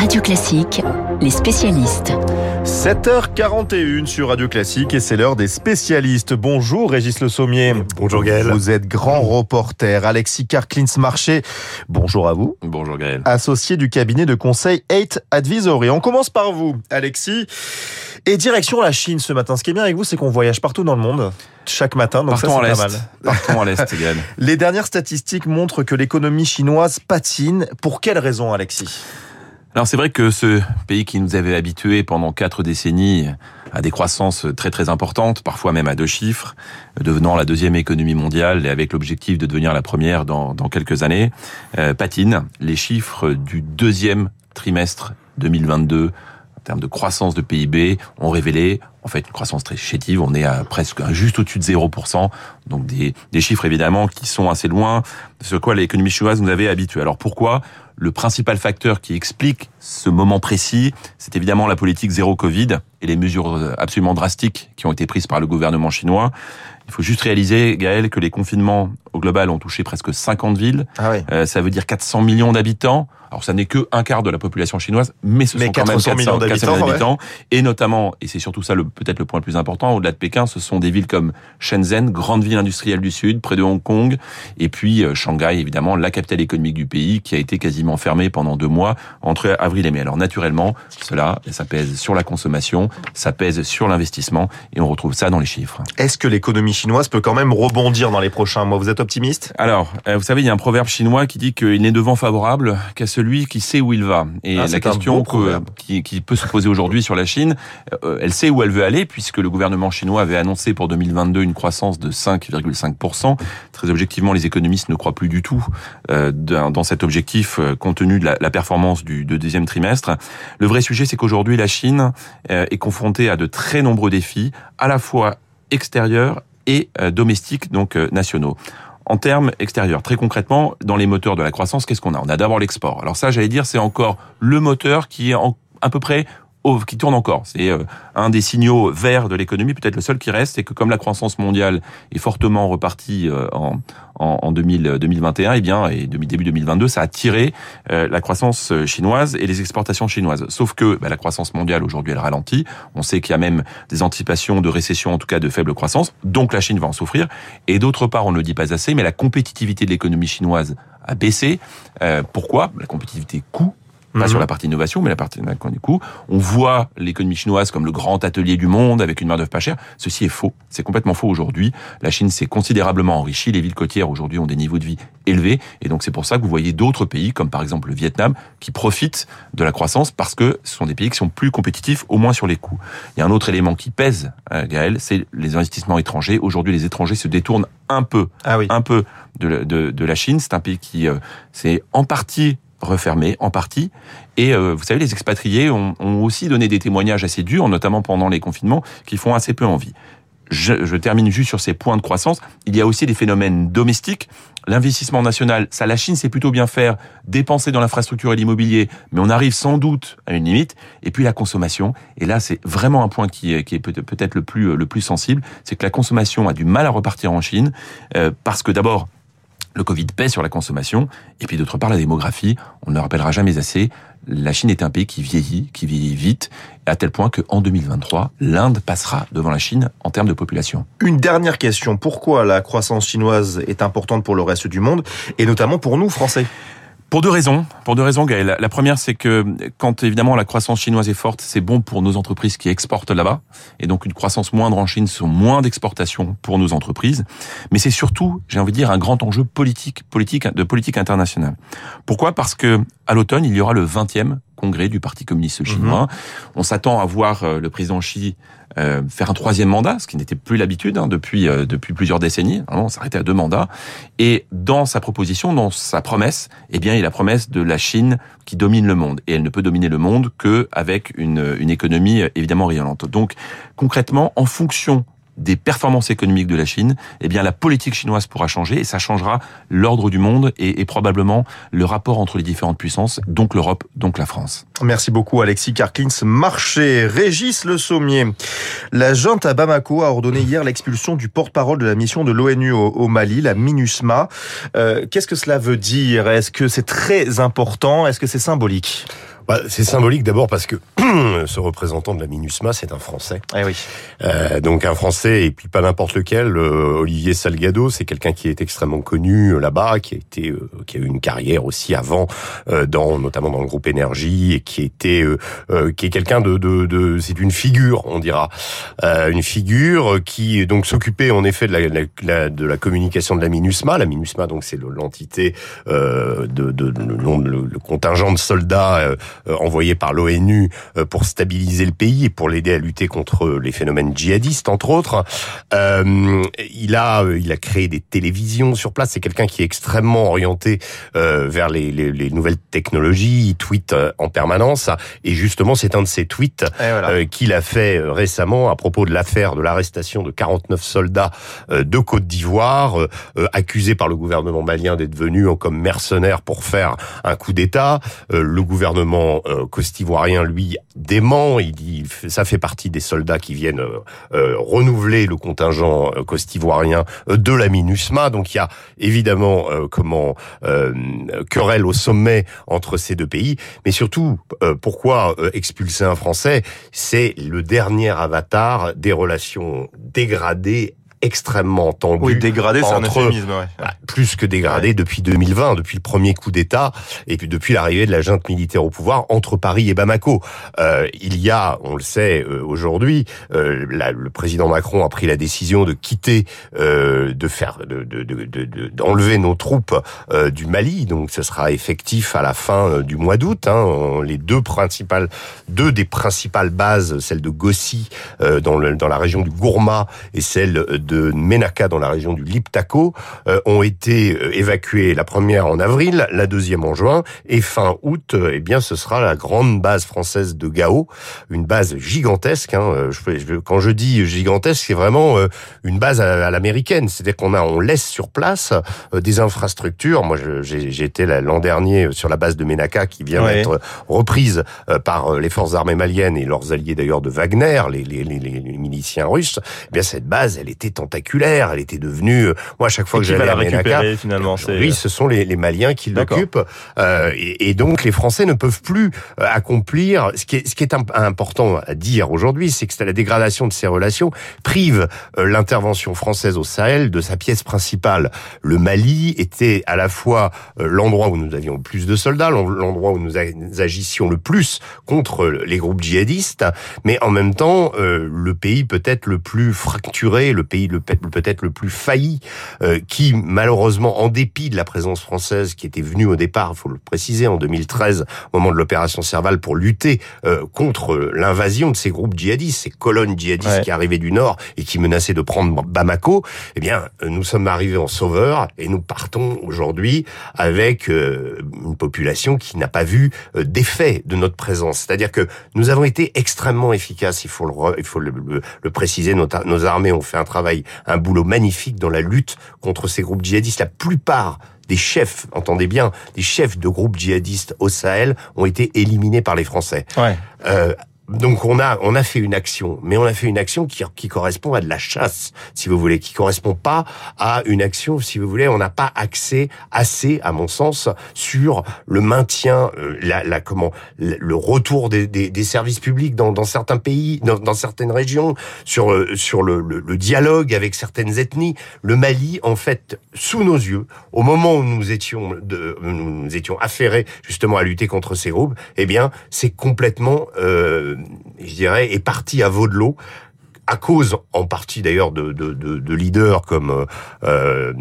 Radio Classique, les spécialistes. 7h41 sur Radio Classique et c'est l'heure des spécialistes. Bonjour Régis Le Sommier. Bonjour Gaël. Vous êtes grand reporter. Alexis Karklins Marché. Bonjour à vous. Bonjour Gaël. Associé du cabinet de conseil 8 Advisory. On commence par vous, Alexis. Et direction la Chine ce matin. Ce qui est bien avec vous, c'est qu'on voyage partout dans le monde chaque matin. Donc Partons ça, c'est pas l'Est. mal. Partons à l'Est, Gaël. Les dernières statistiques montrent que l'économie chinoise patine. Pour quelle raison, Alexis? Alors c'est vrai que ce pays qui nous avait habitués pendant quatre décennies à des croissances très très importantes, parfois même à deux chiffres, devenant la deuxième économie mondiale et avec l'objectif de devenir la première dans, dans quelques années, euh, patine. Les chiffres du deuxième trimestre 2022 en termes de croissance de PIB ont révélé en fait une croissance très chétive. On est à presque juste au-dessus de 0%. Donc des, des chiffres évidemment qui sont assez loin de ce quoi l'économie chinoise nous avait habitués. Alors pourquoi? Le principal facteur qui explique ce moment précis, c'est évidemment la politique zéro Covid et les mesures absolument drastiques qui ont été prises par le gouvernement chinois. Il faut juste réaliser, Gaël, que les confinements au global ont touché presque 50 villes. Ah oui. Euh, ça veut dire 400 millions d'habitants. Alors ça n'est que un quart de la population chinoise, mais ce Mais sont quand même 400 millions 400 d'habitants, ouais. d'habitants. Et notamment, et c'est surtout ça le peut-être le point le plus important, au-delà de Pékin, ce sont des villes comme Shenzhen, grande ville industrielle du Sud, près de Hong Kong, et puis euh, Shanghai, évidemment, la capitale économique du pays, qui a été quasiment fermée pendant deux mois entre avril et mai. Alors naturellement, cela, ça pèse sur la consommation, ça pèse sur l'investissement, et on retrouve ça dans les chiffres. Est-ce que l'économie chinoise peut quand même rebondir dans les prochains mois? Vous êtes optimiste? Alors, euh, vous savez, il y a un proverbe chinois qui dit qu'il n'est de vent favorable qu'à celui qui sait où il va. Et Ah, la question que- qui, qui peut se poser aujourd'hui sur la Chine, euh, elle sait où elle veut aller, puisque le gouvernement chinois avait annoncé pour 2022 une croissance de 5,5%. Très objectivement, les économistes ne croient plus du tout euh, dans cet objectif, euh, compte tenu de la, performance du, deuxième trimestre. Le vrai sujet, c'est qu'aujourd'hui, la Chine euh, est confrontée à de très nombreux défis, à la fois extérieurs et euh, domestiques, donc euh, nationaux. En termes extérieurs, très concrètement, dans les moteurs de la croissance, qu'est-ce qu'on a? On a d'abord l'export. Alors ça, j'allais dire, c'est encore le moteur qui est à peu près qui tourne encore. C'est euh, un des signaux verts de l'économie, peut-être le seul qui reste, c'est que comme la croissance mondiale est fortement repartie euh, en, en, en 2000, 2021, et bien et début 2022, ça a tiré euh, la croissance euh, chinoise et les exportations chinoises. Sauf que bah, la croissance mondiale aujourd'hui elle ralentit. On sait qu'il y a même des anticipations de récession, en tout cas de faible croissance. Donc la Chine va en souffrir. Et d'autre part, on ne le dit pas assez, mais la compétitivité de l'économie chinoise a baissé. Euh, pourquoi? La compétitivité coût. Pas Mhm. sur la partie innovation, mais la partie du coup. On voit l'économie chinoise comme le grand atelier du monde avec une main d'œuvre pas chère. Ceci est faux. C'est complètement faux aujourd'hui. La Chine s'est considérablement enrichie. Les villes côtières aujourd'hui ont des niveaux de vie élevés. Et donc c'est pour ça que vous voyez d'autres pays, comme par exemple le Vietnam, qui profitent de la croissance parce que ce sont des pays qui sont plus compétitifs, au moins sur les coûts. Il y a un autre élément qui pèse, euh, Gaël, c'est les investissements étrangers. Aujourd'hui, les étrangers se détournent un peu Ah oui. un peu de, la- de, de la Chine. C'est un pays qui euh, s'est en partie refermé, en partie. Et euh, vous savez, les expatriés ont, aussi donné des témoignages assez durs, notamment pendant les confinements, qui font assez peu envie. Je, termine juste sur ces points de croissance. Il y a aussi des phénomènes domestiques. L'investissement national, ça, la Chine sait plutôt bien faire, dépenser dans l'infrastructure et l'immobilier, mais on arrive sans doute à une limite. Et puis la consommation, et là c'est vraiment un point qui est, qui est peut- peut-être le plus, le plus sensible, c'est que la consommation a du mal à repartir en Chine, euh, parce que d'abord, le Covid pèse sur la consommation, et puis d'autre part la démographie, on ne le rappellera jamais assez, la Chine est un pays qui vieillit, qui vieillit vite, à tel point qu'en 2023, l'Inde passera devant la Chine en termes de population. Une dernière question. Pourquoi la croissance chinoise est importante pour le reste du monde et notamment pour nous, Français? Pour deux raisons. Pour deux raisons, Gaël. La première, c'est que quand évidemment la croissance chinoise est forte, c'est bon pour nos entreprises qui exportent là-bas. Et donc une croissance moindre en Chine, c'est moins d'exportation pour nos entreprises. Mais c'est surtout, j'ai envie de dire, un grand enjeu politique, politique de politique internationale. Pourquoi? Parce que à l'automne, il y aura le 20e congrès du Parti communiste chinois. On s'attend à voir euh, le président Xi euh, faire un troisième mandat, ce qui n'était plus l'habitude hein, depuis euh, depuis plusieurs décennies. Vraiment, on s'arrêtait à deux mandats. Et dans sa proposition, dans sa promesse, eh bien, il y a la promesse de la Chine qui domine le monde. Et elle ne peut dominer le monde que avec une, une économie évidemment rayonnante. Donc, concrètement, en fonction des performances économiques de la Chine, eh bien la politique chinoise pourra changer et ça changera l'ordre du monde et, probablement le rapport entre les différentes puissances, donc l'Europe, donc la France. Merci beaucoup Alexis Karklins. Marché, Régis Le Sommier. La junte à Bamako a ordonné hier l'expulsion du porte-parole de la mission de l'ONU au, au Mali, la MINUSMA. Euh, Qu'est-ce que cela veut dire? Est-ce que c'est très important? Est-ce que c'est symbolique? Bah, C'est symbolique d'abord parce que ce représentant de la MINUSMA, c'est un Français. Eh oui. Euh, donc un Français, et puis pas n'importe lequel, euh, Olivier Salgado, c'est quelqu'un qui est extrêmement connu euh, là-bas, qui a été, euh, qui a eu une carrière aussi avant, euh, dans notamment dans le groupe Énergie, et qui était, qui est quelqu'un de, de, de c'est une figure, on dira, une figure qui donc s'occupait en effet de la, la, de la communication de la MINUSMA. La MINUSMA, donc c'est l'entité de, de, de le, le, contingent de soldats envoyés par l'ONU pour stabiliser le pays et pour l'aider à lutter contre les phénomènes djihadistes, entre autres. Euh, il a, il a créé des télévisions sur place. C'est quelqu'un qui est extrêmement orienté euh, vers les, les, les, nouvelles technologies. Il tweet euh, en permanence. Et justement, c'est un de ses tweets voilà. euh, qu'il a fait euh, récemment à propos de l'affaire de l'arrestation de 49 soldats euh, de Côte d'Ivoire, accusés par le gouvernement malien d'être venus comme mercenaires pour faire un coup d'État. le gouvernement costivoirien, lui, dément. Il dit ça fait partie des soldats qui viennent euh, renouveler le contingent euh, costivoirien euh, de la MINUSMA. Donc il y a évidemment comment querelle au sommet entre ces deux pays, mais surtout pourquoi expulser un Français, c'est le dernier avatar des relations dégradées extrêmement tendu. Oui, dégradé, c'est un euphémisme. Ouais. Bah, plus que dégradé ouais. depuis 2020, depuis le premier coup d'État, et puis depuis l'arrivée de la junte militaire au pouvoir entre Paris et Bamako. Euh, il y a, on le sait euh, aujourd'hui, euh, le président Macron a pris la décision de quitter, euh, de faire, de, de, de, d'enlever nos troupes euh, du Mali. Donc, ce sera effectif à la fin euh, du mois d'août. Hein, les deux principales, deux des principales bases, celle de Gossi dans, le, dans la région du Gourma et celle de Menaka dans la région du Liptako euh, ont été évacuées. La première en avril, la deuxième en juin, et fin août, euh, eh bien, ce sera la grande base française de Gao, une base gigantesque. Hein, je, je, quand je dis gigantesque, c'est vraiment euh, une base à, à l'américaine, c'est-à-dire qu'on a, on laisse sur place euh, des infrastructures. Moi, j'ai été l'an dernier sur la base de Menaka, qui vient ouais. d'être reprise par les forces armées maliennes et leurs alliés d'ailleurs de Wagner, les, les, les, les miliciens russes. Eh bien, cette base, elle était tentaculaire. Elle était devenue. Moi, à chaque fois et que j'allais la à récupérer Ménaka, finalement Oui, ce sont les, les Maliens qui l'occupent. Euh, et, et, donc, les Français ne peuvent plus euh, accomplir. Ce qui est, ce qui est important à dire aujourd'hui, c'est que la dégradation de ces relations prive euh, l'intervention française au Sahel de sa pièce principale. Le Mali était à la fois euh, l'endroit où nous avions le plus de soldats, l'endroit où nous agissions le plus contre les groupes djihadistes, mais en même temps euh, le pays peut-être le plus fracturé, le pays le peut-être le plus failli, euh, qui malheureusement, en dépit de la présence française qui était venue au départ, faut le préciser, en 2013, au moment de l'opération Serval, pour lutter euh, contre l'invasion de ces groupes djihadistes, ces colonnes djihadistes ouais. qui arrivaient du nord et qui menaçaient de prendre Bamako, eh bien, nous sommes arrivés en sauveur et nous partons aujourd'hui avec euh, une population qui n'a pas vu euh, d'effet de notre présence. C'est-à-dire que nous avons été extrêmement efficaces, il faut le, il faut le, le, le préciser, nos, nos armées ont fait un travail, un boulot magnifique dans la lutte contre ces groupes djihadistes. La plupart des chefs, entendez bien, des chefs de groupes djihadistes au Sahel ont été éliminés par les Français. Ouais. Euh, donc on a on a fait une action, mais on a fait une action qui, qui correspond à de la chasse, si vous voulez, qui correspond pas à une action, si vous voulez, on n'a pas accès assez, à mon sens, sur le maintien, euh, la, la comment, le retour des, des, des services publics dans, dans certains pays, dans, dans, certaines régions, sur euh, sur le, le, le, dialogue avec certaines ethnies. Le Mali, en fait, sous nos yeux, au moment où nous étions de, nous étions affairés justement à lutter contre ces groupes, eh bien, c'est complètement euh, je dirais, est parti à l'eau à cause en partie d'ailleurs de, de, de, de, leaders comme euh,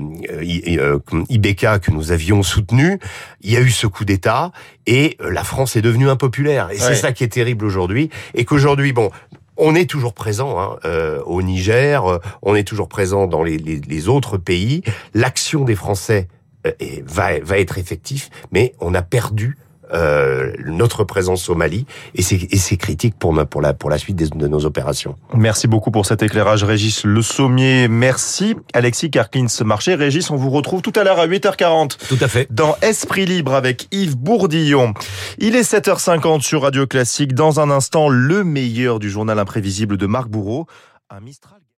Ibeka que nous avions soutenu, il y a eu ce coup d'État et la France est devenue impopulaire. Et ouais. c'est ça qui est terrible aujourd'hui. Et qu'aujourd'hui, bon, on est toujours présent hein, euh, au Niger, on est toujours présent dans les, les, les autres pays. L'action des Français euh, va, va être effective, mais on a perdu euh, notre présence au Mali et c'est critique pour, pour, la, pour la suite des, de nos opérations. Merci beaucoup pour cet éclairage Régis Le Sommier. Merci Alexis Karkins Marché. Régis, on vous retrouve tout à l'heure à 8h40. Tout à fait. Dans Esprit Libre avec Yves Bourdillon. Il est 7h50 sur Radio Classique. Dans un instant, le meilleur du journal imprévisible de Marc Bourreau. Un Mistral.